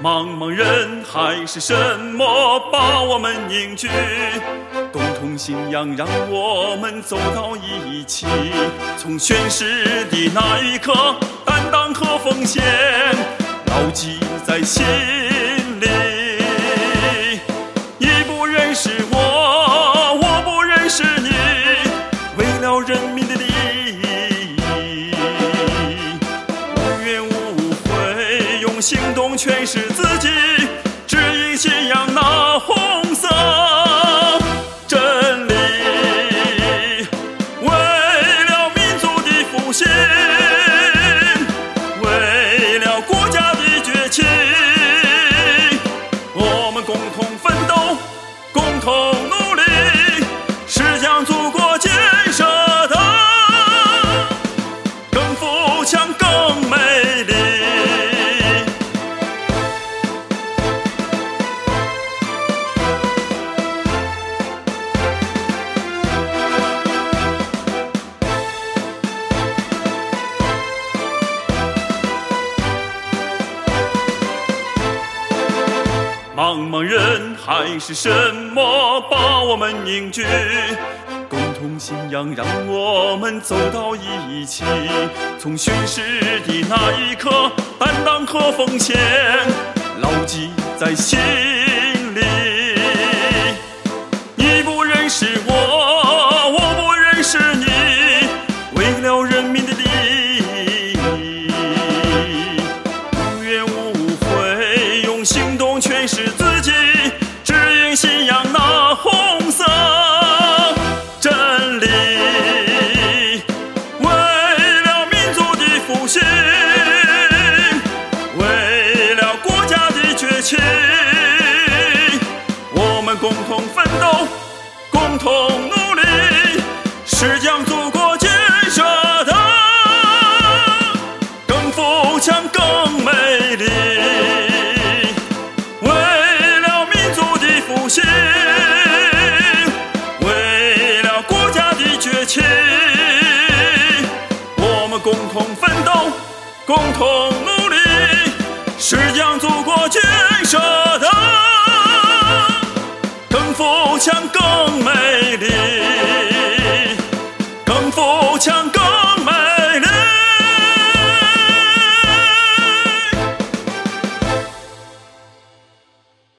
茫茫人海是什么把我们凝聚？共同信仰让我们走到一起。从宣誓的那一刻，担当和奉献牢记在心行动全是自己，指引信仰那茫茫人海是什么把我们凝聚？共同信仰让我们走到一起。从宣誓的那一刻，担当和奉献牢记在心里。你不认识我，我不认识你，共同努力，是将祖国建设的更富强、更美丽。为了民族的复兴，为了国家的崛起，我们共同奋斗，共同努力，是将祖国建设墙更美丽。